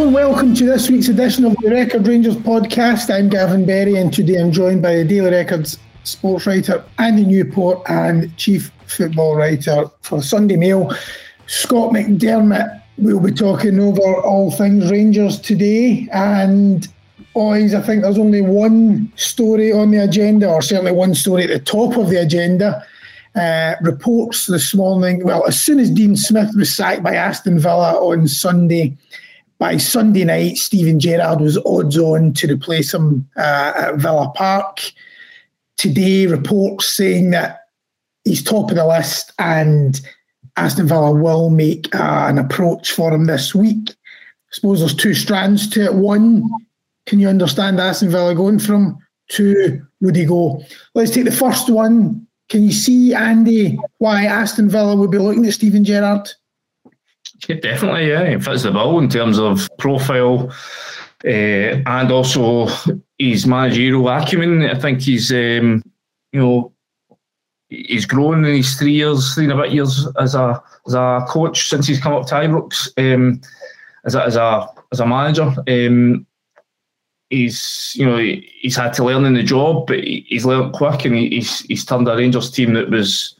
Hello and welcome to this week's edition of the Record Rangers podcast. I'm Gavin Berry and today I'm joined by the Daily Records sports writer Andy Newport and chief football writer for Sunday Mail, Scott McDermott. We'll be talking over all things Rangers today and boys, I think there's only one story on the agenda, or certainly one story at the top of the agenda. Uh, reports this morning, well, as soon as Dean Smith was sacked by Aston Villa on Sunday, by Sunday night, Steven Gerrard was odds on to replace him uh, at Villa Park. Today, reports saying that he's top of the list and Aston Villa will make uh, an approach for him this week. I suppose there's two strands to it. One, can you understand Aston Villa going from? Two, would he go? Let's take the first one. Can you see, Andy, why Aston Villa would be looking at Steven Gerrard? Yeah, definitely, yeah. It fits the bill in terms of profile uh, and also his managerial acumen. I think he's, um, you know, he's grown in his three years, three and a bit years as a as a coach since he's come up to Ibrox um, as a as a as a manager. Um, he's you know he's had to learn in the job, but he's learned quick, and he's he's turned a Rangers team that was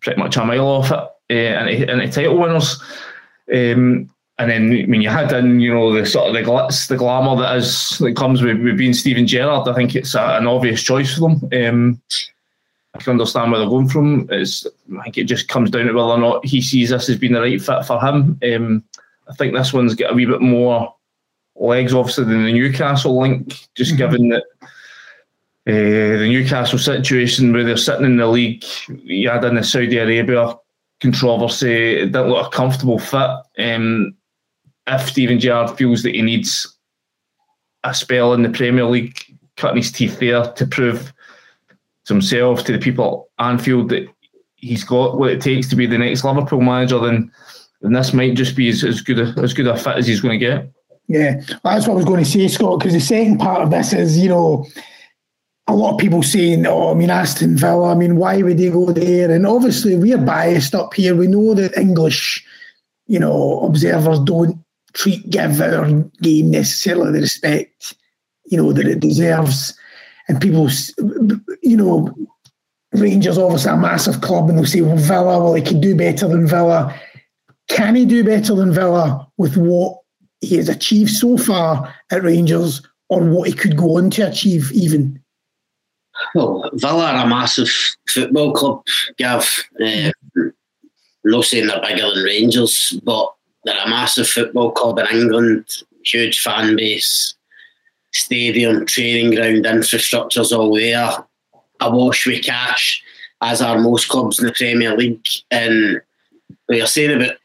pretty much a mile off it, uh, and, the title winners. Um, and then when you had in, you know, the sort of the glitz, the glamour that is that comes with, with being Steven Gerrard, I think it's a, an obvious choice for them. Um, I can understand where they're going from. It's, I think it just comes down to whether or not he sees this as being the right fit for him. Um, I think this one's got a wee bit more legs, obviously, than the Newcastle link, just mm-hmm. given that uh, the Newcastle situation where they're sitting in the league, you had in the Saudi Arabia controversy, it didn't look a comfortable fit. Um, if Steven Gerrard feels that he needs a spell in the Premier League, cutting his teeth there to prove to himself, to the people at Anfield that he's got what it takes to be the next Liverpool manager, then then this might just be as, as good a, as good a fit as he's going to get. Yeah, that's what I was going to say, Scott. Because the second part of this is, you know, a lot of people saying, "Oh, I mean Aston Villa. I mean, why would they go there?" And obviously, we're biased up here. We know that English, you know, observers don't treat give our game necessarily the respect, you know, that it deserves. And people, you know, Rangers obviously a massive club, and they'll say, "Well, Villa, well, he could do better than Villa." Can he do better than Villa with what he has achieved so far at Rangers, or what he could go on to achieve even? Well, Villa are a massive football club, Gav. Uh, not saying they're bigger than Rangers, but they're a massive football club in England, huge fan base, stadium, training ground, infrastructure's all there, awash with cash, as are most clubs in the Premier League. And what you're saying about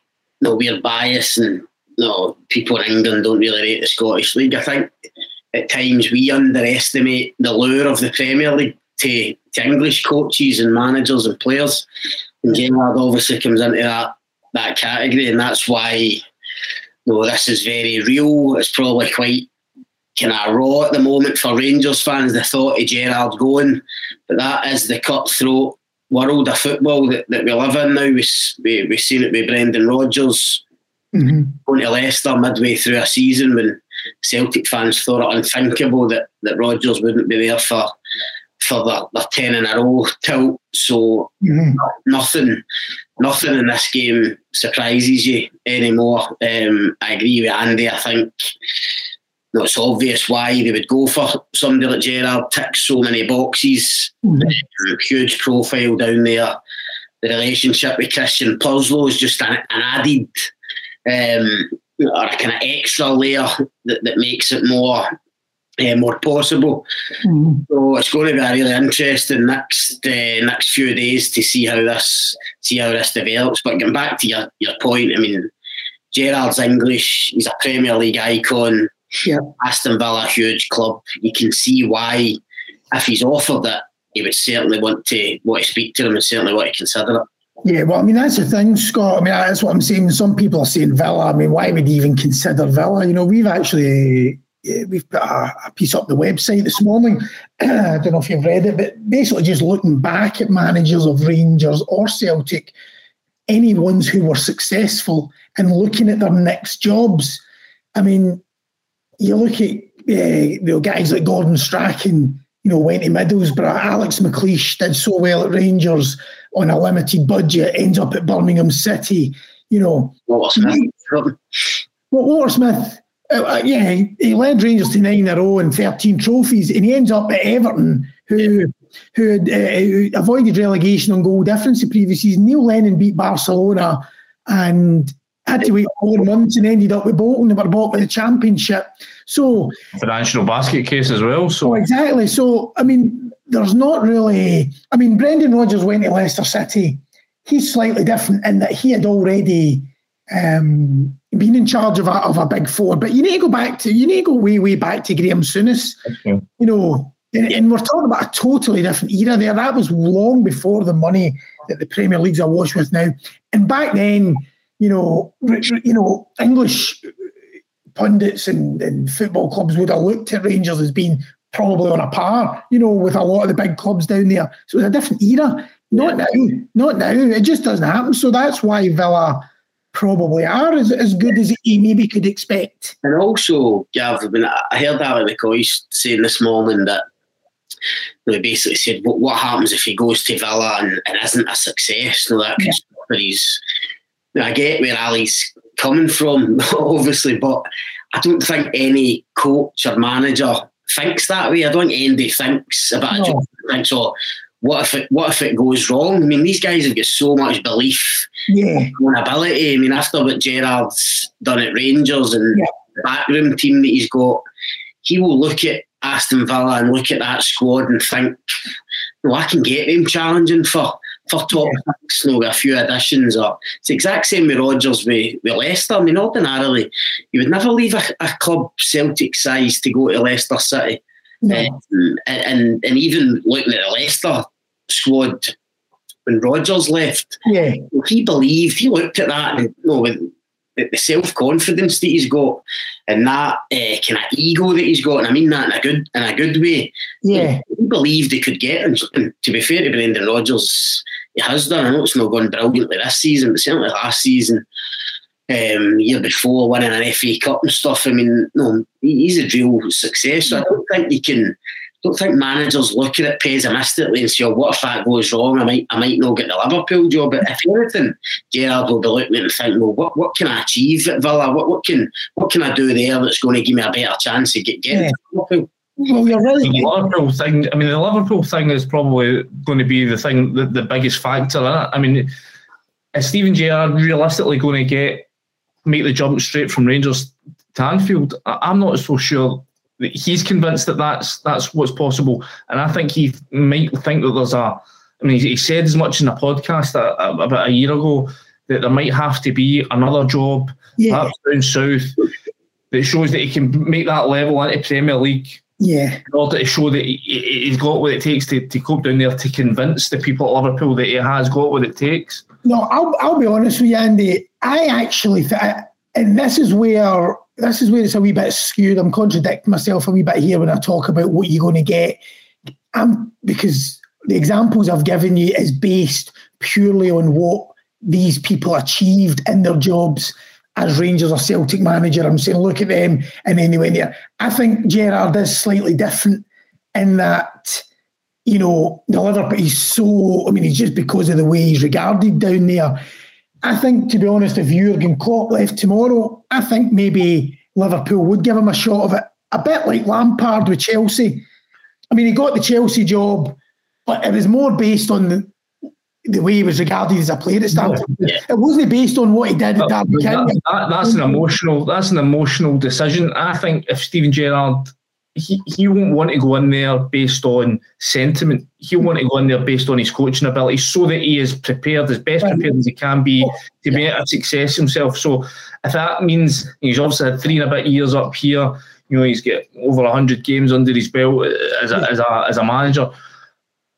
no weird bias and no people in England don't really rate the Scottish League. I think at times we underestimate the lure of the Premier League to, to English coaches and managers and players. And Gerrard obviously comes into that that category, and that's why you know, this is very real. It's probably quite kind of raw at the moment for Rangers fans. The thought of Gerrard going, but that is the cutthroat world of football that, that we live in now. We, we, we've seen it with Brendan Rodgers mm-hmm. going to Leicester midway through a season when Celtic fans thought it unthinkable that, that Rodgers wouldn't be there for for the, the ten in a row tilt. So mm-hmm. nothing nothing in this game surprises you anymore. Um, I agree with Andy. I think you know, it's obvious why they would go for somebody like Gerrard. Ticks so many boxes. Mm-hmm. Um, huge profile down there. The relationship with Christian Purslow is just an, an added um, or kind of extra layer that, that makes it more uh, more possible. Mm. So it's going to be a really interesting next uh, next few days to see how this see how this develops. But getting back to your, your point, I mean, Gerrard's English. He's a Premier League icon. Yeah. Aston Villa, huge club. You can see why, if he's offered it, he would certainly want to want to speak to them and certainly want to consider it. Yeah, well, I mean, that's the thing, Scott. I mean, that's what I'm saying. Some people are saying Villa. I mean, why would you even consider Villa? You know, we've actually we've put a, a, piece up the website this morning. I don't know if you've read it, but basically just looking back at managers of Rangers or Celtic, any ones who were successful and looking at their next jobs. I mean, you look at uh, you know guys like Gordon Strachan, you know, went to Middlesbrough. Alex McLeish did so well at Rangers on a limited budget, ends up at Birmingham City. You know, Walter Smith. well, Walter Smith, uh, uh, yeah, he, he led Rangers to nine in a row and thirteen trophies, and he ends up at Everton, who who had uh, who avoided relegation on goal difference the previous season. Neil Lennon beat Barcelona and had to wait four months and ended up with Bolton. They were bought by the Championship. So financial basket case as well. So oh, exactly. So I mean, there's not really. I mean, Brendan Rodgers went to Leicester City. He's slightly different in that he had already um, been in charge of a, of a big four. But you need to go back to you need to go way way back to Graham Souness. Okay. You know, and, and, we're talking about a totally different era there. That was long before the money that the Premier League's awash with now. And back then, you know, you know, English pundits and, and football clubs would have looked at Rangers as being probably on a par, you know, with a lot of the big clubs down there. So it's a different era. Not yeah. now. Not now. It just doesn't happen. So that's why Villa probably are as, as good as he maybe could expect. And also, Gav, I, mean, I heard Ally McCoist saying this morning that he basically said, what, what happens if he goes to Villa and, and isn't a success? No, that could yeah. he's I get where Ali's coming from, obviously, but I don't think any coach or manager thinks that way. I don't think Andy thinks about no. a job. Thinks, oh, what if it what if it goes wrong? I mean, these guys have got so much belief yeah. ability. I mean, after what Gerrard's done at Rangers and yeah. the backroom team that he's got, he will look at Aston Villa and look at that squad and think, well, I can get them challenging for for top yeah. six, no, a few additions. Or it's the exact same with Rodgers with, with Leicester. I mean, ordinarily, you would never leave a, a club Celtic size to go to Leicester City. Um, and, and, and even looking at the Leicester squad when Rodgers left, yeah, he believed, he looked at that and you know, the self confidence that he's got and that uh, kind of ego that he's got, and I mean that in a good in a good way. Yeah, he believed he could get, and, and to be fair to Brendan Rodgers, he has done. I know it's not gone brilliantly this season, but certainly last season, um, year before, winning an FA Cup and stuff. I mean, no, he's a real success. So I don't think you can I don't think managers look at it pessimistically and say, oh, what if that goes wrong? I might I might not get the Liverpool job. But if anything, Gerrard will be looking at and think, well, what, what can I achieve at Villa? What what can what can I do there that's going to give me a better chance to get getting yeah. Liverpool? Well, you're right. The Liverpool thing. I mean, the Liverpool thing is probably going to be the thing, the, the biggest factor in it. I mean, is Steven Gerrard realistically going to get make the jump straight from Rangers to Anfield? I'm not so sure he's convinced that that's that's what's possible, and I think he might think that there's a. I mean, he said as much in a podcast about a year ago that there might have to be another job, yeah. perhaps down south, that shows that he can make that level into Premier League. Yeah. In order to show that he, has got what it takes to, to cope down there to convince the people at Liverpool that he has got what it takes. No, I'll, I'll be honest with you, Andy. I actually, th- and this is where this is where it's a wee bit skewed. I'm contradicting myself a wee bit here when I talk about what you're going to get. Um, because the examples I've given you is based purely on what these people achieved in their jobs as Rangers or Celtic manager. I'm saying, look at them, and then they went there. I think Gerrard is slightly different in that, you know, the Liverpool, he's so, I mean, he's just because of the way he's regarded down there. I think, to be honest, if Jurgen Klopp left tomorrow, I think maybe Liverpool would give him a shot of it. A bit like Lampard with Chelsea. I mean, he got the Chelsea job, but it was more based on the, the way he was regarded as a player at Stamford. Yeah. It wasn't based on what he did at Derby that, that, That's an emotional. That's an emotional decision. I think if Steven Gerrard he, he won't want to go in there based on sentiment. He'll want to go in there based on his coaching ability so that he is prepared, as best prepared as he can be to be a success himself. So if that means he's obviously had three and a bit years up here, you know, he's got over 100 games under his belt uh, as a, as a, as a manager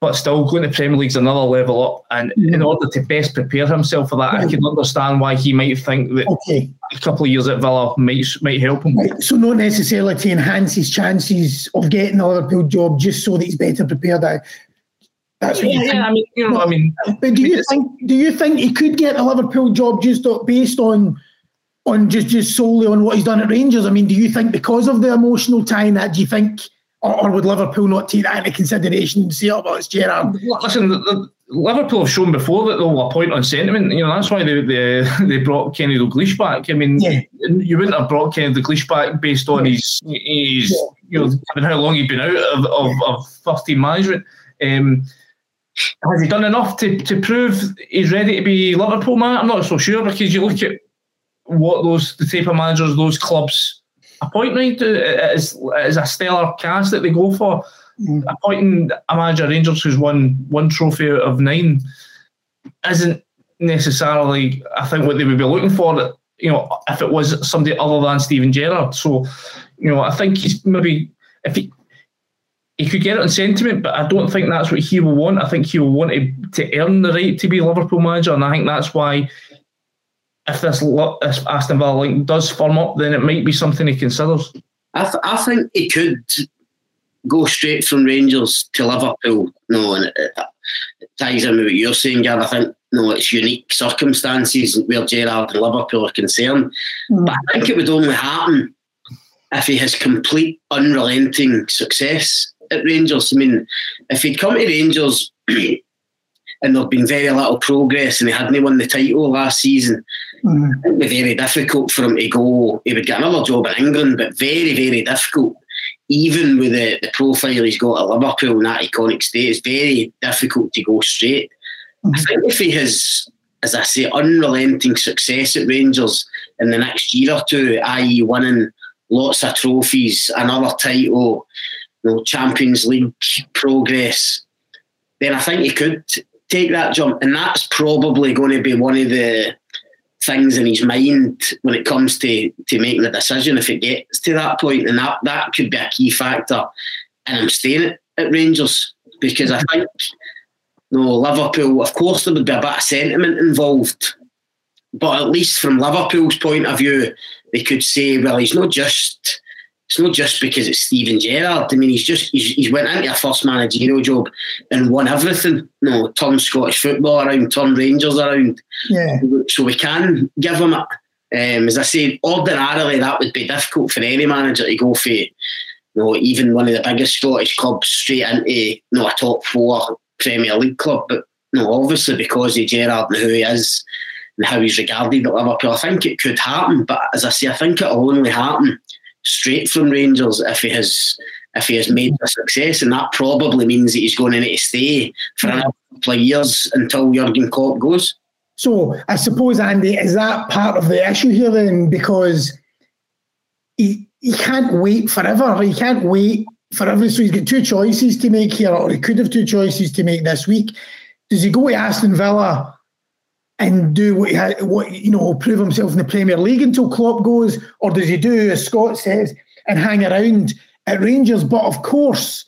but still going to Premier League's another level up. And mm. in order to best prepare himself for that, I can understand why he might think that okay. a couple of years at Villa might might help him. Right. So not necessarily to enhance his chances of getting a Liverpool job, just so that he's better prepared. That's what yeah, think. I mean, you know, I mean, but do you think do you think he could get a Liverpool job just based on on just just solely on what he's done at Rangers? I mean, do you think because of the emotional tie in that, do you think, or, or would Liverpool not take that into consideration and say, "Oh, well, it's Gerrard"? Listen, the, the, Liverpool have shown before that they'll appoint on sentiment. You know that's why they they, they brought Kenny Dalglish back. I mean, yeah. you wouldn't have brought Kenny Dalglish back based on yeah. his his yeah. you know how long he'd been out of of, of first team management. Um, has he done enough to, to prove he's ready to be Liverpool man? I'm not so sure because you look at what those the type of managers those clubs appoint right is is a stellar cast that they go for. Mm. Appointing a manager Rangers who's won one trophy out of nine isn't necessarily I think what they would be looking for. You know, if it was somebody other than Steven Gerrard. So, you know, I think he's maybe if he he could get it on sentiment, but I don't think that's what he will want. I think he will want to, to earn the right to be Liverpool manager, and I think that's why if this, this Aston Villa link does firm up, then it might be something he considers. I, th- I think he could go straight from Rangers to Liverpool. No, and it, it ties in with what you're saying, Gav. I think no, it's unique circumstances where Gerrard and Liverpool are concerned. Mm. But I think it would only happen if he has complete unrelenting success at Rangers. I mean, if he'd come to Rangers and there'd been very little progress and he hadn't won the title last season, mm. it would be very difficult for him to go. He would get another job in England, but very, very difficult. Even with the, the profile he's got at Liverpool in that iconic state, it's very difficult to go straight. Mm. I think if he has, as I say, unrelenting success at Rangers in the next year or two, i.e., winning lots of trophies, another title, you know, Champions League progress, then I think he could take that jump. And that's probably going to be one of the things in his mind when it comes to, to making the decision if it gets to that point. And that, that could be a key factor in him staying at, at Rangers. Because I think you know, Liverpool, of course, there would be a bit of sentiment involved. But at least from Liverpool's point of view, they could say, well, he's not just it's not just because it's Steven Gerrard. I mean, he's just he's, he's went into a first managerial job and won everything. You know, turned Scottish football around, turned Rangers around. Yeah. So we can give him it. Um, as I said, ordinarily that would be difficult for any manager to go for, you know, even one of the biggest Scottish clubs straight into you know a top four Premier League club. But you know, obviously because of Gerrard and who he is and how he's regarded at Liverpool, I think it could happen. But as I say, I think it'll only happen straight from Rangers if he has if he has made a success, and that probably means that he's going to need to stay for hmm. another couple of years until Jurgen Klopp goes. So I suppose Andy is that part of the issue here then because he he can't wait forever. He can't wait forever. So he's got two choices to make here, or he could have two choices to make this week. Does he go to Aston Villa and do what, he what you know, prove himself in the Premier League until Klopp goes, or does he do as Scott says and hang around at Rangers? But of course,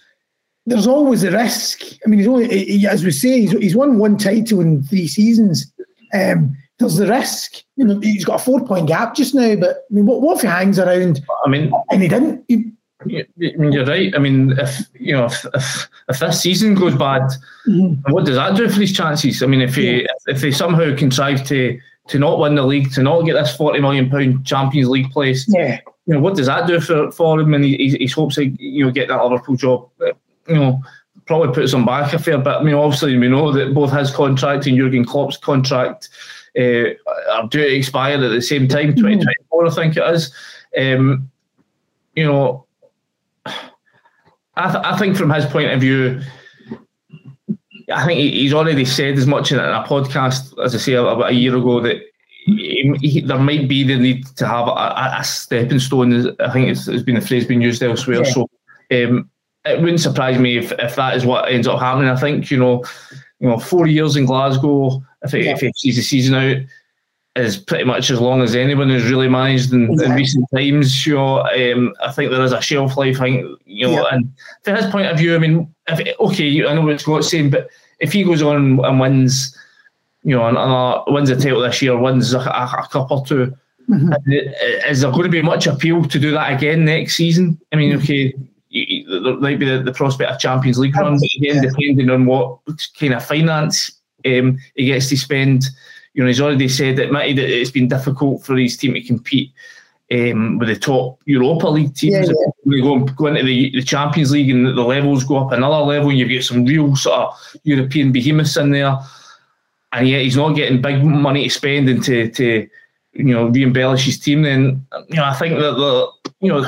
there's always a risk. I mean, he's only, he, as we say, he's, he's won one title in three seasons. Um, there's the risk. You know, he's got a four point gap just now. But I mean, what, what if he hangs around? I mean, and he didn't. He, you're right. I mean, if you know, if if, if this season goes bad, mm-hmm. what does that do for his chances? I mean, if he yeah. if, if they somehow contrive to to not win the league, to not get this forty million pound Champions League place, yeah. you know, what does that do for, for him? And he, he hopes to you know get that Liverpool job. You know, probably puts him back a fair bit. I mean, obviously we know that both his contract and Jurgen Klopp's contract uh, are due to expire at the same time, twenty twenty four, I think it is. Um, you know, I, th- I think from his point of view, I think he's already said as much in a podcast, as I say, about a year ago, that he, he, there might be the need to have a, a stepping stone. I think it's, it's been the phrase being used elsewhere. Yeah. So um, it wouldn't surprise me if, if that is what ends up happening. I think you know, you know, four years in Glasgow. If, it, yeah. if he sees the season out, is pretty much as long as anyone has really managed in, in recent times. You know, um, I think there is a shelf life. I think, you know, yeah. and from his point of view, I mean, if okay, I know what Scott's saying, but if he goes on and wins, you know, and, and wins a title this year, wins a, a, a cup or 2 mm-hmm. is there going to be much appeal to do that again next season? I mean, mm-hmm. okay. There might be the, the prospect of Champions League run, but again, depending on what kind of finance um, he gets to spend, You know, he's already said that it's been difficult for his team to compete um, with the top Europa League teams. Yeah, yeah. Go, go into the, the Champions League and the levels go up another level, and you've got some real sort of European behemoths in there. And yet he's not getting big money to spend and to, to you know, re-embellish his team. Then you know, I think that the you know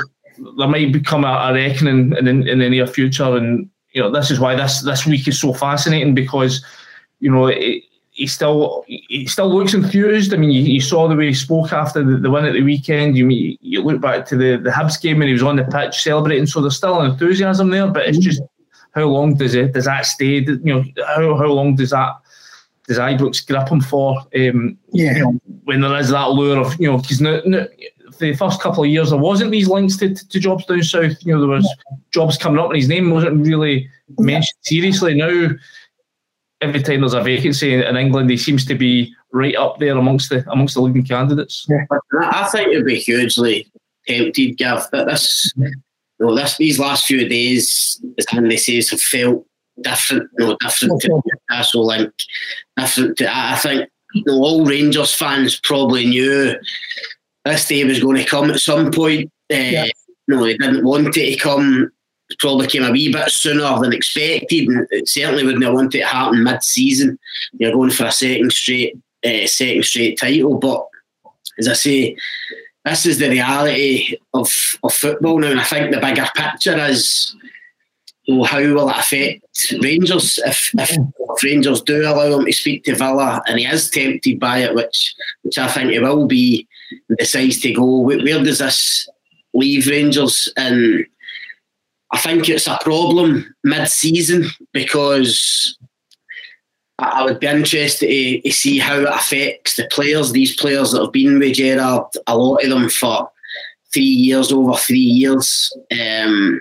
there might become a, a reckoning in, in, in the near future, and you know this is why this this week is so fascinating because you know it, he still he still looks enthused. I mean, you, you saw the way he spoke after the, the win at the weekend. You you look back to the the Hibs game and he was on the pitch celebrating. So there's still an enthusiasm there, but it's just how long does it does that stay? You know, how how long does that does Ibrox grip him for? Um, yeah, you know, when there is that lure of you know because no, no, the first couple of years there wasn't these links to, to, to jobs down south. You know, there was yeah. jobs coming up and his name wasn't really mentioned seriously. Now every time there's a vacancy in England, he seems to be right up there amongst the amongst the leading candidates. Yeah. I think it'd be hugely tempted, Gav. But this, you know, this these last few days, as Andy says, have felt different. You know, different to Newcastle Link, different to. I think you know, all Rangers fans probably knew this day was going to come at some point. Uh, yeah. You know, they didn't want it to come probably came a wee bit sooner than expected, and it certainly wouldn't have wanted it happen mid-season. You're going for a second straight, uh, second straight title, but as I say, this is the reality of, of football now, and I think the bigger picture is. Well, how will it affect Rangers if, if, if Rangers do allow him to speak to Villa and he is tempted by it, which which I think he will be, decides to go. Where, where does this leave Rangers? And I think it's a problem mid-season because I would be interested to, to, see how it affects the players. These players that have been with Gerrard, a lot of them for three years, over three years. Um,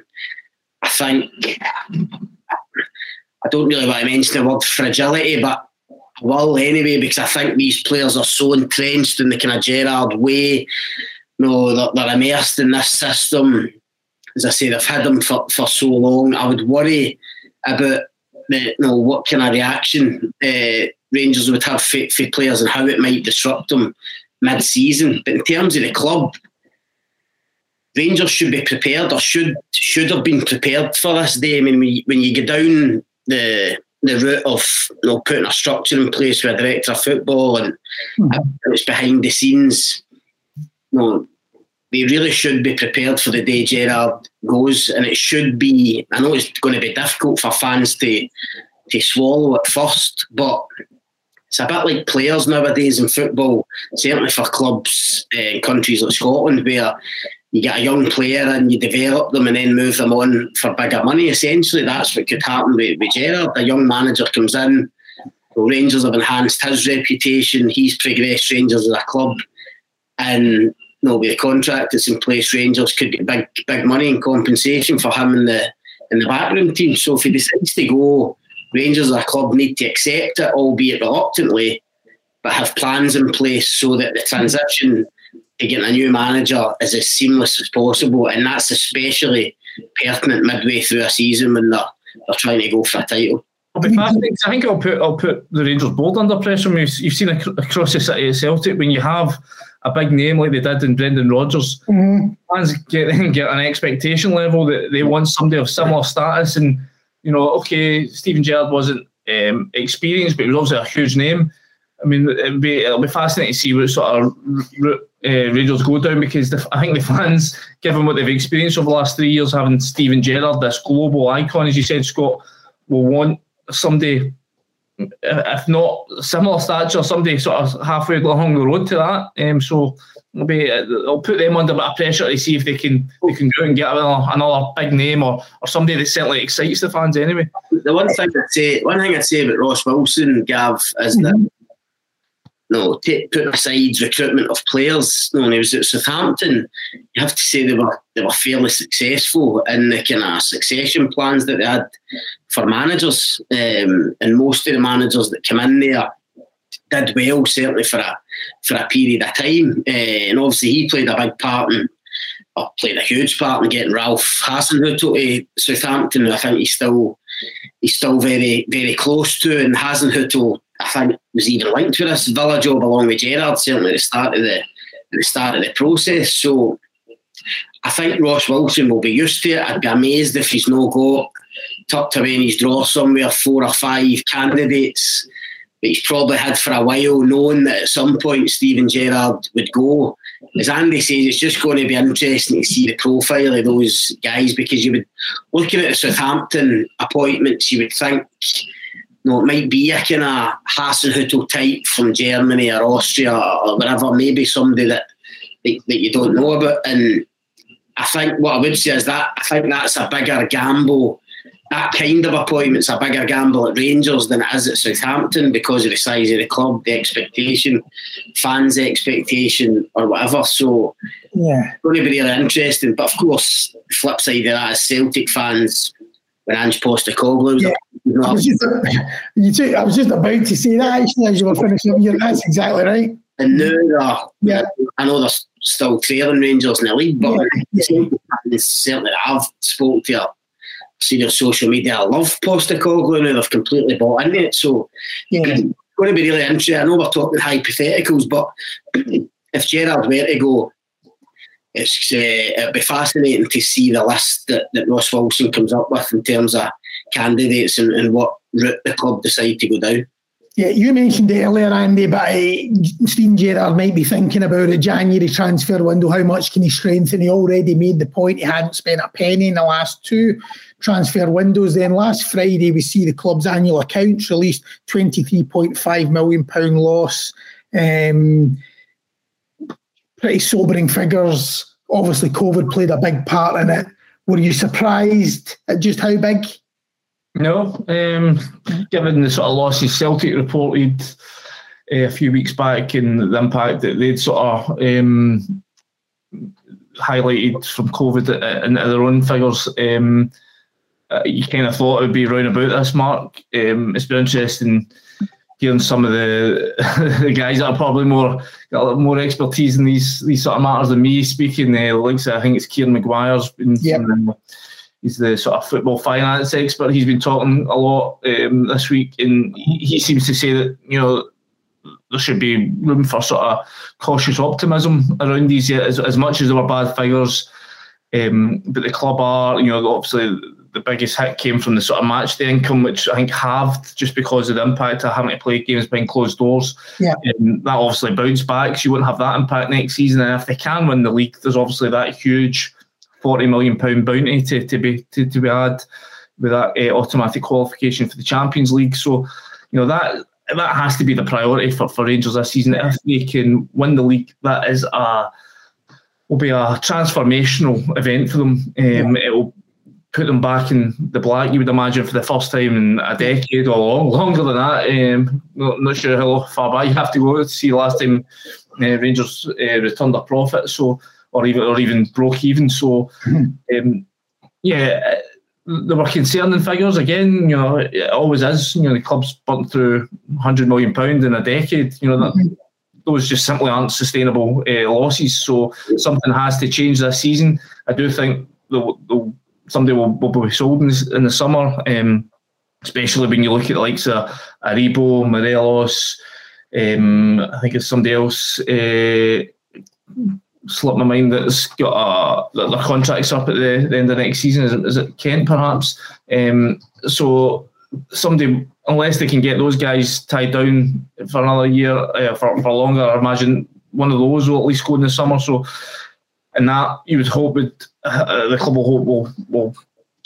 I think I don't really want to mention the word fragility, but I will anyway because I think these players are so entrenched in the kind of Gerrard way. You know, they're, they're immersed in this system as I say, I've had them for, for so long. I would worry about the, you know, what kind of reaction uh, Rangers would have for, for players and how it might disrupt them mid-season. But in terms of the club, Rangers should be prepared or should should have been prepared for this day. I mean, when you, when you go down the the route of you know, putting a structure in place with a director of football and mm-hmm. it's behind the scenes, you know, we really should be prepared for the day Gerrard goes, and it should be. I know it's going to be difficult for fans to to swallow at first, but it's a bit like players nowadays in football. Certainly for clubs in countries like Scotland, where you get a young player and you develop them and then move them on for bigger money. Essentially, that's what could happen with, with Gerrard. A young manager comes in. Rangers have enhanced his reputation. He's progressed Rangers as a club, and no, be a contract that's in place, Rangers could get big big money in compensation for him in the in the backroom team. So if he decides to go, Rangers as a club need to accept it, albeit reluctantly, but have plans in place so that the transition to getting a new manager is as seamless as possible. And that's especially pertinent midway through a season when they're, they're trying to go for a title. I think I'll put I'll put the Rangers board under pressure. You've seen across the city of Celtic when you have a big name like they did in Brendan Rodgers, mm-hmm. fans get get an expectation level that they want somebody of similar status. And you know, okay, Steven Gerrard wasn't um, experienced, but he was obviously a huge name. I mean, it'll be it'll be fascinating to see what sort of route uh, Rangers go down because the, I think the fans, given what they've experienced over the last three years, having Steven Gerrard, this global icon, as you said, Scott, will want somebody if not similar stature, somebody sort of halfway along the road to that. Um, so it'll be, I'll put them under a bit of pressure to see if they can they can go and get another, another big name or, or somebody that certainly excites the fans anyway. The one thing I'd say, one thing I'd say about Ross Wilson, Gav, is mm-hmm. that no, take, put aside recruitment of players. No, when he was at Southampton, you have to say they were they were fairly successful in the kind of succession plans that they had for managers. Um, and most of the managers that come in there did well, certainly for a for a period of time. Uh, and obviously, he played a big part in, or played a huge part in getting Ralph Hasenhüttl to Southampton. I think he's still he's still very very close to, and Hasenhüttl I think was even linked to this Villa job along with Gerrard certainly at the start of the the start of the process. So I think Ross Wilson will be used to it. I'd be amazed if he's no got tucked away in his drawer somewhere four or five candidates that he's probably had for a while, knowing that at some point Steven Gerrard would go. As Andy says, it's just going to be interesting to see the profile of those guys because you would, looking at the Southampton appointments, you would think, you know, it might be a kind of Hasenhüttl type from Germany or Austria or whatever, maybe somebody that, that, that you don't know about. And I think what I would say is that I think that's a bigger gamble that kind of appointment's a bigger gamble at Rangers than it is at Southampton because of the size of the club, the expectation, fans' expectation, or whatever. So, yeah, it's going to be really interesting. But of course, the flip side of that is Celtic fans when Ange Postecoglou yeah. I was, just, you I was just about to say that actually as you were finishing up. That's exactly right. And now yeah. I know they're still trailing Rangers in the league, but yeah. yeah. certainly I've spoke to seen your social media. I love Postecoglou and they've completely bought into it. So yeah. it's going to be really interesting. I know we're talking hypotheticals, but if Gerrard were to go, it's uh, it'd be fascinating to see the list that, that Ross Wilson comes up with in terms of candidates and, and what route the club decide to go down. Yeah, you mentioned it earlier, Andy, but uh, Steven Gerrard might be thinking about a January transfer window. How much can he strengthen? He already made the point he hadn't spent a penny in the last two transfer windows. Then last Friday, we see the club's annual accounts released £23.5 million loss. Um, pretty sobering figures. Obviously, COVID played a big part in it. Were you surprised at just how big? No, um, given the sort of losses Celtic reported uh, a few weeks back and the impact that they'd sort of um, highlighted from COVID into their own figures, um, uh, you kind of thought it would be round about this mark. Um, it's been interesting hearing some of the the guys that are probably more got more expertise in these these sort of matters than me speaking. Uh, links, I think it's Kieran Maguire's been. Yep. He's the sort of football finance expert. He's been talking a lot um, this week, and he seems to say that you know there should be room for sort of cautious optimism around these. As, as much as there were bad figures, um, but the club are, you know, obviously the biggest hit came from the sort of match day income, which I think halved just because of the impact of having to play games behind closed doors. Yeah. And that obviously bounced back, so you wouldn't have that impact next season. And if they can win the league, there's obviously that huge forty million pound bounty to, to be to, to be had with that uh, automatic qualification for the Champions League. So, you know, that that has to be the priority for, for Rangers this season. If they can win the league, that is a will be a transformational event for them. Um, yeah. It will put them back in the black, you would imagine, for the first time in a decade or long, longer than that. Um, not, not, sure how far back you have to go to see last time uh, Rangers uh, returned a profit, so or even or even broke even. So, um, yeah, there were concerning figures again. You know, it always is. You know, the club's burnt through hundred million pound in a decade. You know that. Mm-hmm. Those just simply aren't sustainable uh, losses. So something has to change this season. I do think the, the somebody will, will be sold in, in the summer, um, especially when you look at the likes of Aribo, Morelos. Um, I think it's somebody else. Uh, slipped my mind that's got a, that their contracts up at the, the end of next season. Is it, is it Kent perhaps? Um, so somebody, unless they can get those guys tied down for another year, uh, for, for longer, I imagine one of those will at least go in the summer. So and that you would hope would uh, the club will hope will will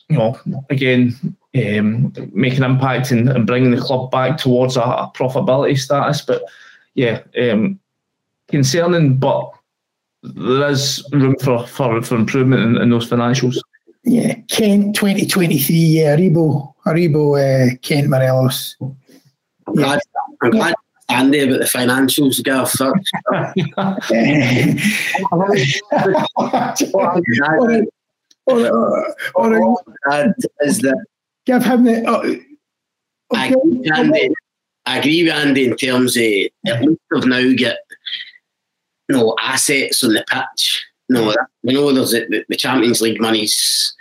you know again um, make an impact and, in bringing the club back towards a, a profitability status. But yeah, um, concerning, but there is room for, for, for improvement in, in those financials. Yeah, Kent 2023, yeah, Aribo, Aribo, uh, Kent Morelos. I'm glad, I'm glad Andy about the financials, Gav. is that give him the. Oh, okay. I, agree Andy, I agree with Andy in terms of at least we've now got you know, assets on the pitch. You know, we know there's the, the Champions League money's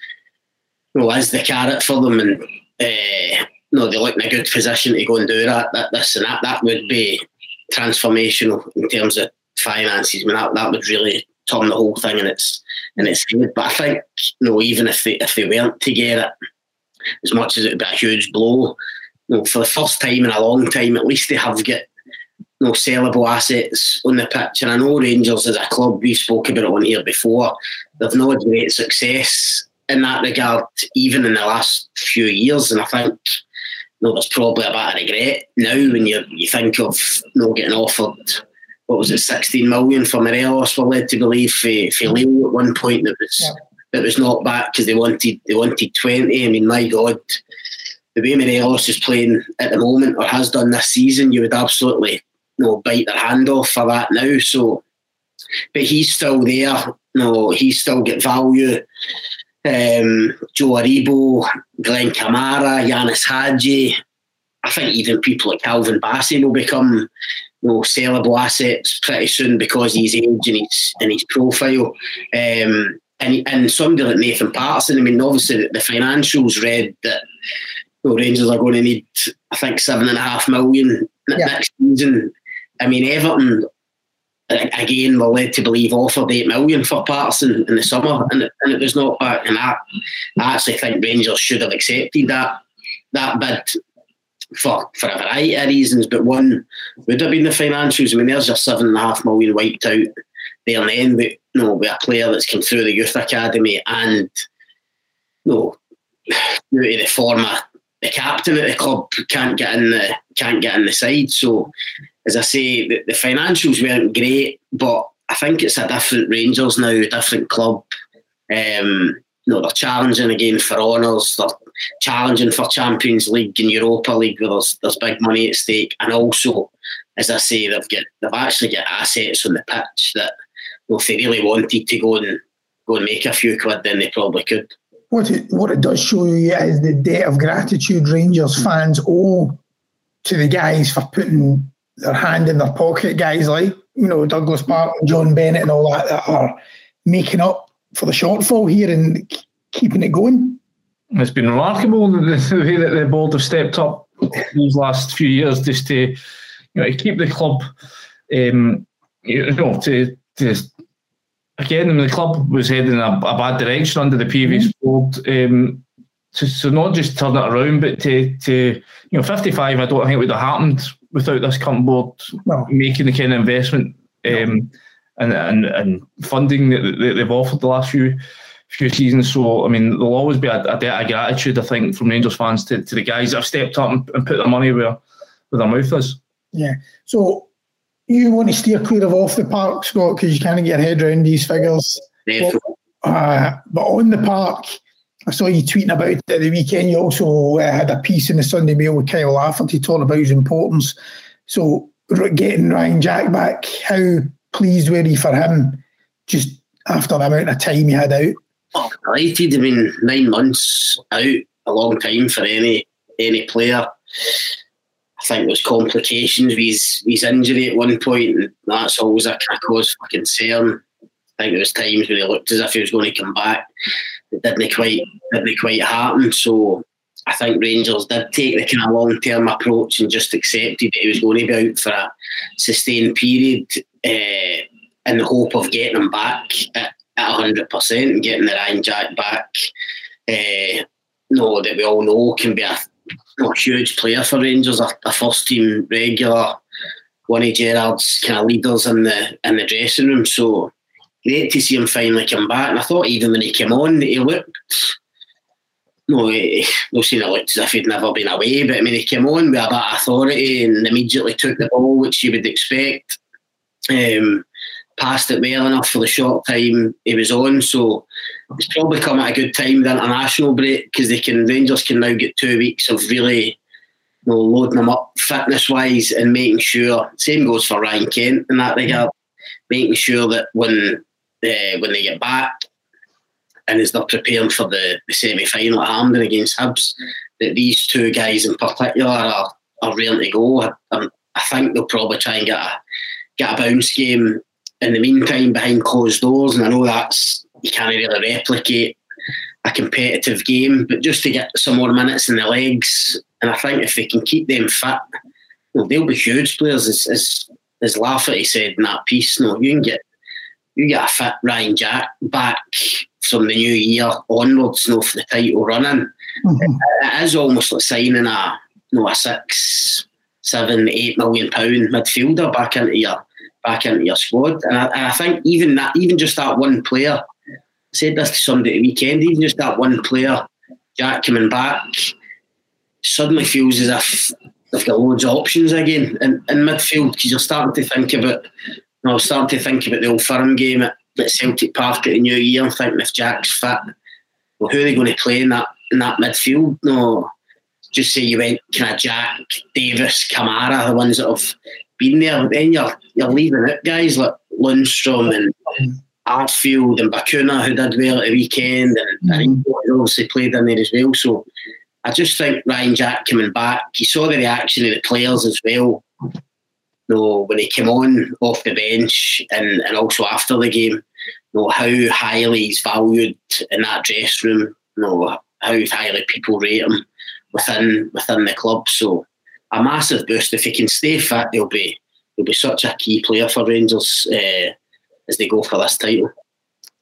you know, is the carrot for them, and uh, no, they look in a good position to go and do that, that this and that. That would be transformational in terms of finances. I mean, that, that would really turn the whole thing and its in its head. But I think, you know, even if they if they weren't to get it, as much as it would be a huge blow, you know, for the first time in a long time, at least they have got you know, sellable assets on the pitch. And I know Rangers as a club, we spoke about it on here before, they've not had great success in that regard, even in the last few years. And I think you know, there's probably a bit of regret now when you you think of you know, getting offered what was it, 16 million for Morelos, we're led to believe for, for Leo at one point that was yeah. that was knocked back because they wanted they wanted 20. I mean, my God, the way Morelos is playing at the moment or has done this season, you would absolutely know, bite their hand off for that now. So, but he's still there. Know, he's still get value. Um, Joe Aribo, Glenn Kamara, Ianis Hagi. I think even people like Calvin Bassey will become you know, sellable assets pretty soon because his age and his and his profile. Um, and and somebody like Nathan Patterson, I mean, obviously the, the financials read that you know, Rangers are going to need, I think, seven and a half million yeah. next season. I mean, Everton again were led to believe offered eight million for Patterson in the summer, and it, and it was not back. And I, I actually think Rangers should have accepted that that bid for for a variety of reasons, but one would have been the financials. I mean, there's a seven and a half million wiped out there and then, but you know, with a player that's come through the youth academy and you know, due to the former the captain at the club can't get in the can't get in the side. So, as I say, the, the financials weren't great, but I think it's a different Rangers now, a different club. Um, you know, they're challenging again for honours. They're challenging for Champions League and Europa League where there's, there's big money at stake. And also, as I say, they've got they've actually got assets on the pitch that if they really wanted to go and go and make a few quid, then they probably could. What it what it does show you is the debt of gratitude Rangers fans owe to the guys for putting their hand in their pocket. Guys like you know Douglas Martin, John Bennett, and all that that are making up for the shortfall here and keeping it going. It's been remarkable the, the way that the board have stepped up these last few years just to you know to keep the club um, you know to to again the club was heading in a, a bad direction under the previous mm-hmm. board um, to, so not just turn it around but to to you know 55 I don't think would have happened without this current board no. making the kind of investment um, no and and, and funding that, that they've offered the last few few seasons. So I mean, there'll always be a, a debt of gratitude, I think, from Rangers fans to, to the guys that have stepped up and, and put their money where where their mouth is. Yeah. So you want to steer clear of off the park, Scott, because you can't get your head around these figures. But, uh, but on the park, I saw you tweeting about it at the weekend. You also uh, had a piece in the Sunday Mail with Kyle Lafferty talking about his importance. So getting Ryan Jack back, how pleased were you for him just after the amount of time he had out? Oh, delighted. I mean, nine months out, a long time for any any player. I think there was complications with his, his injury at one point, and that's always a cause for concern. I think there was times when he looked as if he was going to come back. It didn't quite didn't quite happen. So I think Rangers did take the kind of long term approach and just accepted that he was going to be out for a sustained period uh, in the hope of getting him back at, at 100% and getting the Ryan Jack back. Uh, no, that we all know can be a, a huge player for Rangers, a, a first team regular, one of Gerrard's kind of leaders in the in the dressing room. So great to see him finally come back. And I thought even when he came on, that he looked no, no saying it looked as if he'd never been away, but I mean, he came on with a bit of authority and immediately took the ball, which you would expect. Um, passed it well enough for the short time he was on, so it's probably come at a good time the international break because they can Rangers can now get two weeks of really you know, loading them up fitness wise and making sure. Same goes for Ryan Kent in that regard, making sure that when uh, when they get back, and as they're preparing for the, the semi final at Hampden against Hibs, that these two guys in particular are, are ready to go. I, I think they'll probably try and get a get a bounce game in the meantime behind closed doors, and I know that's you can't really replicate a competitive game, but just to get some more minutes in the legs And I think if they can keep them fit, well, they'll be huge players. As, as, as Lafferty said in that piece, no, you can get you get a fit Ryan Jack back from the new year onwards, no, for the title running. Mm-hmm. It is almost like signing a, you know, a six, seven, eight million pound midfielder back into your back into your squad. And I, and I think even that, even just that one player, I said this to somebody at the weekend, even just that one player, Jack coming back, suddenly feels as if they've got loads of options again in, in midfield because you're starting to think about, know, I was starting to think about the old firm game at, at Celtic Park at the New Year and thinking if Jack's fit, well, who are they going to play in that in that midfield? No, just say you went kind of Jack, Davis, Kamara, the ones that have been there. Then you're you're leaving out guys like Lundstram and Arfield and Bacuna, who did well at the weekend, and, mm. and he obviously played in there as well. So I just think Ryan Jack coming back, you saw the reaction of the players as well. Know, when he came on off the bench and, and also after the game, you know, how highly he's valued in that dressing room, you know, how highly people rate him within within the club. So a massive boost. If he can stay fit, he'll be he'll be such a key player for Rangers uh, as they go for this title.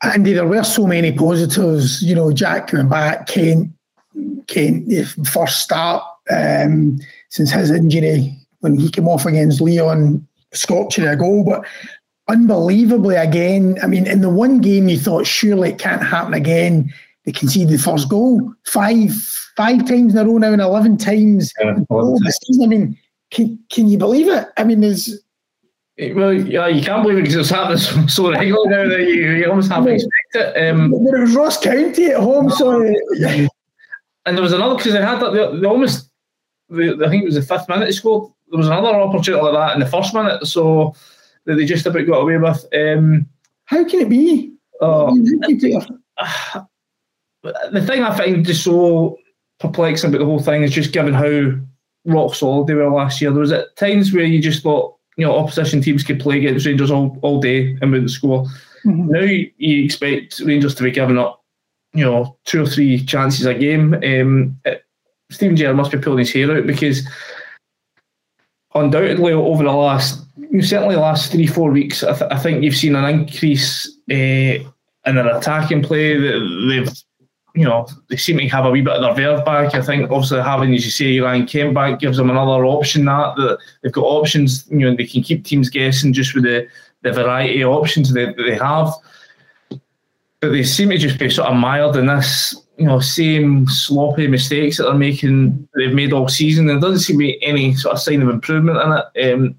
Andy, there were so many positives. You know, Jack coming back, Kent Kent, the first start um, since his injury when he came off against Lyon, sculptured a goal. But unbelievably, again, I mean, in the one game you thought surely it can't happen again. They conceded the first goal five five times in a row now, and eleven times yeah, the season. I mean, can can you believe it? I mean, there's well, yeah, you can't believe it because it's happening so, so regularly now that you, you almost have to expect it. Um, but it was Ross County at home, so and there was another because they had that they, they almost they, I think it was the fifth minute they scored. There was another opportunity like that in the first minute, so that they just about got away with. Um, How can it be? Uh, the thing I find just so perplexing about the whole thing is just given how rock solid they were last year. There was at times where you just thought, you know, opposition teams could play against Rangers all, all day and wouldn't score. Mm-hmm. Now you expect Rangers to be giving up you know, two or three chances a game. Um, it, Steven Gerrard must be pulling his hair out because undoubtedly over the last, certainly last three, four weeks, I, th- I think you've seen an increase uh, in their attacking play. They've, you know, they seem to have a wee bit of their verve back. I think obviously having, as you say, Ryan Kent back gives them another option that, that they've got options, you know, they can keep teams guessing just with the, the variety of options that they have but they seem to just be sort of mired in this, you know, same sloppy mistakes that they're making, they've made all season. There doesn't seem to be any sort of sign of improvement in it. Um,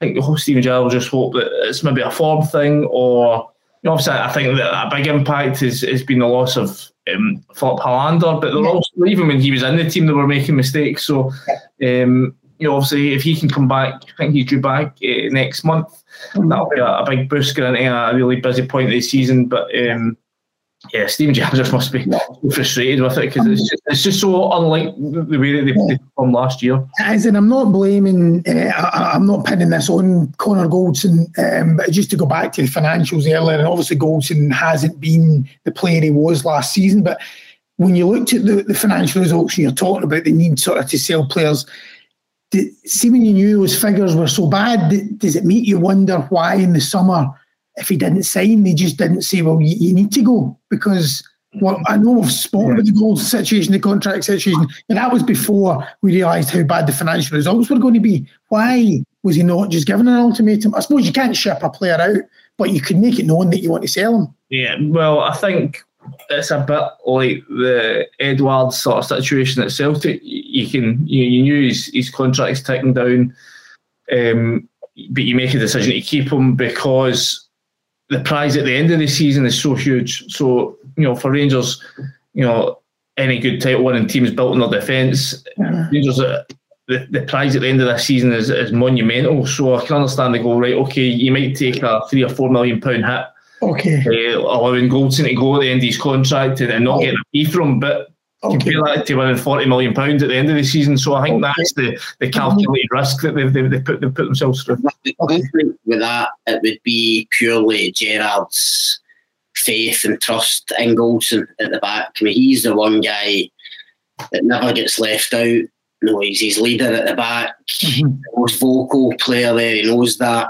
I think the whole Steven Gerrard will just hope that it's maybe a form thing, or you know, obviously, I think that a big impact has, has been the loss of um, Filip Helander, but they're also, even when he was in the team, they were making mistakes. So, um, you know, obviously, if he can come back, I think he's due back uh, next month. That'll be a, a big boost going into a really busy point of the season. But um, yeah, Steven Gerrard must be frustrated with it because it's just, it's just so unlike the way that they, yeah. performed last year. As in, I'm not blaming, uh, I, am not pinning this on Connor Goldson, um, but just to go back to the financials earlier, and obviously Goldson hasn't been the player he was last season, but when you looked at the, the financial results and you're talking about the need sort of to sell players, see when you knew those figures were so bad, does it make you wonder why in the summer, if he didn't sign, they just didn't say, well, you, you need to go? Because well, I know we've spoken about the goal situation, the contract situation, and that was before we realised how bad the financial results were going to be. Why was he not just given an ultimatum? I suppose you can't ship a player out, but you could make it known that you want to sell him. Yeah, well, I think it's a bit like the Edouard sort of situation at Celtic. You can you, you knew his, his contract's ticking down, um, but you make a decision to keep him because the prize at the end of the season is so huge. So you know, for Rangers, you know, any good title winning team is built on their defence. Yeah. Rangers, uh, the, the prize at the end of this season is, is monumental. So I can understand they go right. Okay, you might take a three or four million pound hit Okay. Uh, allowing Goldson to go at the end of his contract and, and not get a fee from him, but okay. compare that to winning forty million pounds at the end of the season. So I think okay. that's the, the calculated mm-hmm. risk that they've, they've, put they've put themselves through. Okay. With that, it would be purely Gerrard's faith and trust in Goldson at the back. I mean, he's the one guy that never gets left out. you know, he's his leader at the back, mm-hmm. most vocal player there. He knows that.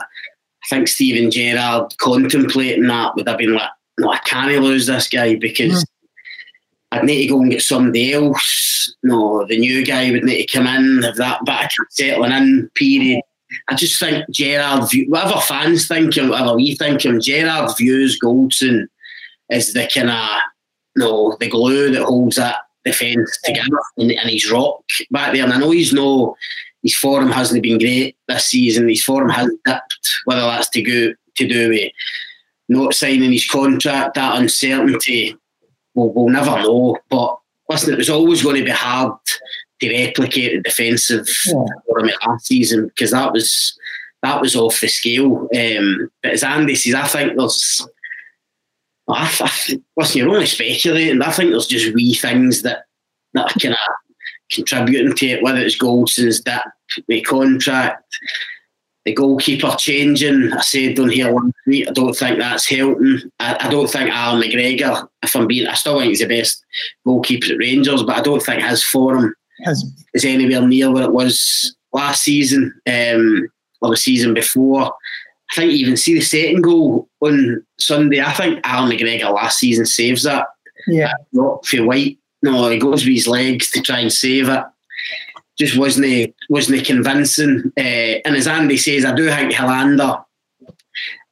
I think Steven Gerrard contemplating that would have been like, no, I can't lose this guy because mm. I'd need to go and get somebody else. No, the new guy would need to come in, have that of settling in period. I just think Gerrard, whatever fans think him, whatever we think him, Gerrard views Goldson as the kind of, you know, the glue that holds that defence together and, and he's rock back there. And I know he's no, his form hasn't been great this season. His form has dipped, whether that's to go to do with not signing his contract, that uncertainty, we'll, we'll never know. But listen, it was always going to be hard to replicate the defensive yeah. last season because that was that was off the scale. Um, but as Andy says, I think there's. I, I, listen, you're only speculating. I think there's just wee things that that are kind of contributing to it, whether it's Goldson's that the contract, the goalkeeper changing. I said on here last week, I don't think that's helping. I, I, don't think Allan McGregor, if I'm being, I still think he's the best goalkeeper at Rangers, but I don't think his form has, is anywhere near what it was last season um, or the season before. I think even see the second goal on Sunday. I think Allan McGregor last season saves that. Yeah. Not for White. No, he goes with his legs to try and save it just wasn't wasn't convincing. Uh, and as Andy says, I do think Helander.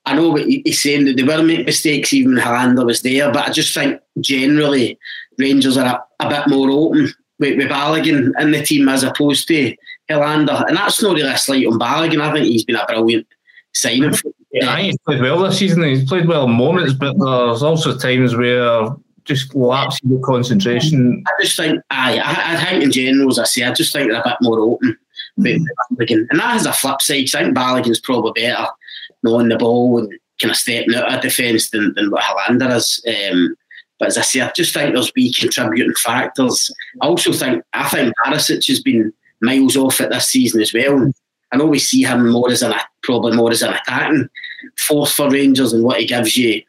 I know what he's saying that they were making mistakes even when Helander was there, but I just think generally Rangers are a, a bit more open with, with Balogun in the team as opposed to Helander. And that's not really a slight on Balogun. I think he's been a brilliant signing. Yeah, he's played well this season. He's played well moments, but there's also times where just lapsing the concentration. I just think, I, I, I think in general, as I say, I just think they're a bit more open. Mm-hmm. And that has a flip side. I think Balogun's probably better knowing the ball and kind of stepping out of defence than, than what Helander is. Um, but as I say, I just think there's be contributing factors. I also think I think Barisic has been miles off it this season as well. I know we see him more as an probably more as an attacking force for Rangers and what he gives you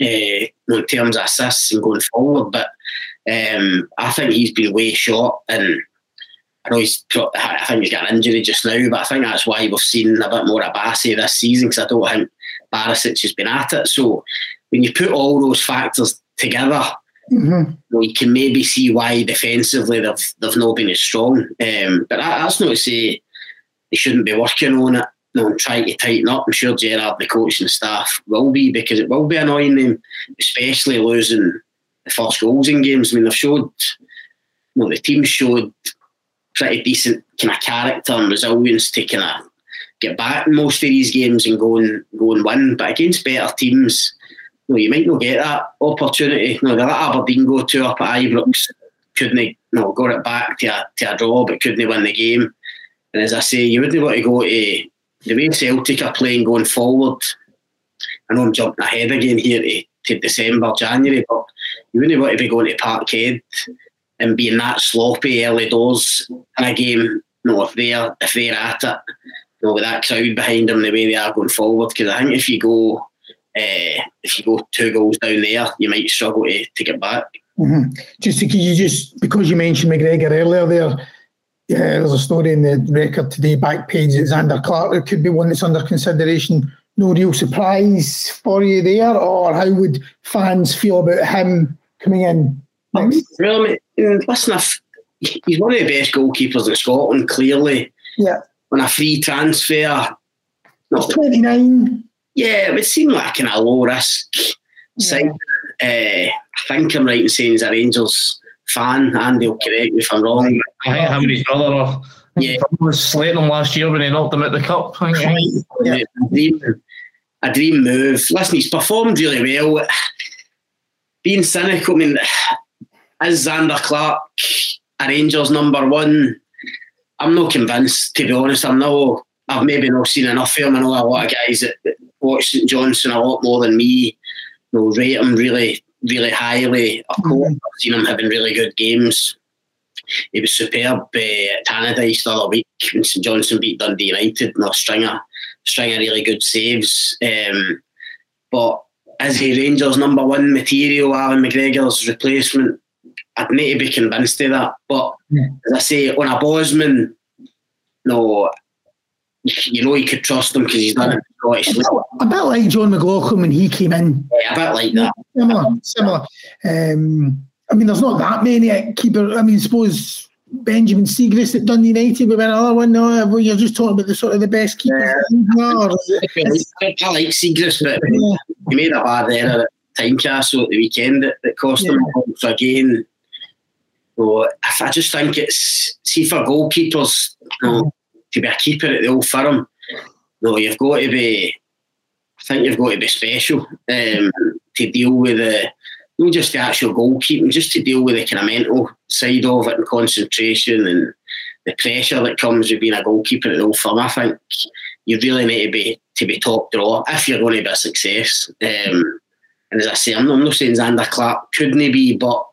uh, in terms of assists and going forward. But um, I think he's been way short, and I know he's. I think he's got an injury just now, but I think that's why we've seen a bit more of Bassey this season because I don't think Barisic has been at it. So when you put all those factors together. Mm-hmm. You can maybe see why defensively they've they've not been as strong, um, but that, that's not to say they shouldn't be working on it know, trying to tighten up. I'm sure Gerrard, the coaching staff, will be because it will be annoying them, especially losing the first goals in games. I mean, they've showed, well, the team showed pretty decent kind of character and resilience to kind of get back in most of these games and go and go and win. But against better teams, you, know, you might not get that opportunity. You know, they let Aberdeen go two up at Ibrox, couldn't you know, got it back to a, to a draw, but couldn't they win the game. And as I say, you wouldn't want to go to the way Celtic are playing going forward, I know I'm jumping ahead again here to, to December, January, but you wouldn't want to be going to Parkhead and being that sloppy early doors in a game. You know, if they're if they're at it, you know, with that crowd behind them, the way they are going forward. Because I think if you go uh, if you go two goals down there, you might struggle to, to get back. Mm-hmm. Just because you just because you mentioned McGregor earlier there, yeah, there's a story in the record today, back page, that Zander Clark. It could be one that's under consideration. No real surprise for you there, or how would fans feel about him coming in? Next? Well, I mean, listen, he's one of the best goalkeepers in Scotland, clearly. Yeah. On a free transfer. He's 29. Yeah, it would seem like an, a low risk yeah. Uh, I think I'm right in saying he's a Rangers fan. Andy will correct me if I'm wrong. Um, I think him and his brother are. Yeah. was slating him last year when he knocked him at the cup. I think. Yeah. A, dream, a dream move. Listen, he's performed really well. Being cynical, I mean, is Zander Clark a Rangers number one? I'm not convinced, to be honest. I'm no, I've maybe not seen enough of him. I know a lot of guys that, that watch St Johnstone a lot more than me. You know, rate him really really highly. Of course, mm-hmm. I've seen him having really good games. He was superb uh, at Tannadice the other week when St Johnstone beat Dundee United and a string of, string of really good saves. Um, but is he Rangers' number one material, Allan McGregor's replacement? I'd need to be convinced of that. But yeah. as I say, on a Bosman, no, you know you could trust him because he's done it Scottish A bit like Jon McLaughlin when he came in. Yeah, a bit like that. Similar, similar. Um, I mean, there's not that many keeper. I mean, suppose Benjamin Siegrist at Dundee United would be another one. No, well, you're just talking about the sort of the best keeper. Yeah. I like Siegrist, but yeah. he made a bad error at Tynecastle at the weekend that, that cost yeah. him. So again, so I just think it's see for goalkeepers you know, to be a keeper at the old firm. No, you've got to be. I think you've got to be special um, to deal with the not just the actual goalkeeping, just to deal with the kind of mental side of it and concentration and the pressure that comes with being a goalkeeper at the old firm. I think you really need to be to be top draw if you're going to be a success. Um, and as I say, I'm not, I'm not saying Zander Clark couldn't be, but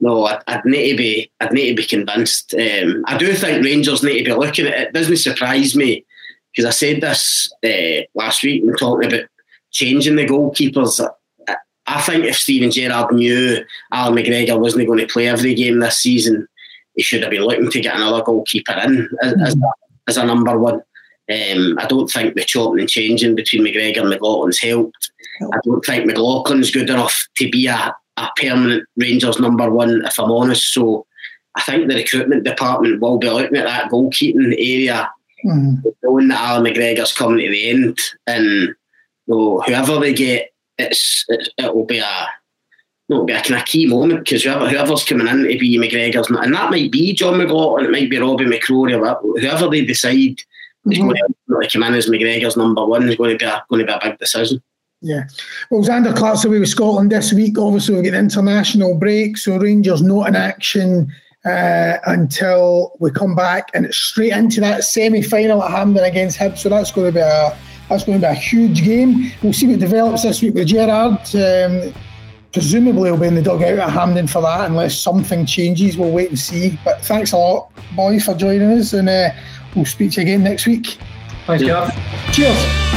no, I'd, need to be I'd need to be convinced. Um, I do think Rangers need to be looking at it. It doesn't surprise me because I said this uh, last week when talking about changing the goalkeepers. I, I think if Steven Gerrard knew Allan McGregor wasn't going to play every game this season, he should have been looking to get another goalkeeper in as, as, a, as a number one. Um, I don't think the chopping and changing between McGregor and McLaughlin's helped. I don't think McLaughlin's good enough to be a, a permanent Rangers number one, if I'm honest. So I think the recruitment department will be looking at that goalkeeping area, mm. knowing that Allan McGregor's coming to the end, and you know, whoever they get, it's it, it will be a it'll be a kind of key moment because whoever, whoever's coming in to be McGregor's, and that might be Jon McLaughlin, it might be Robbie McCrorie, or whoever they decide mm-hmm. is going to come in as McGregor's number one is going to be a, going to be a big decision. Yeah. Well, Zander Clark's away with Scotland this week. Obviously, we get the international break, so Rangers not in action uh, until we come back, and it's straight into that semi-final at Hampden against Hibs. So that's going to be a that's going to be a huge game. We'll see what develops this week with Gerrard. Um, presumably, he'll be in the dugout at Hampden for that, unless something changes. We'll wait and see. But thanks a lot, boys, for joining us, and uh, we'll speak to you again next week. Thanks, Gav. Cheers.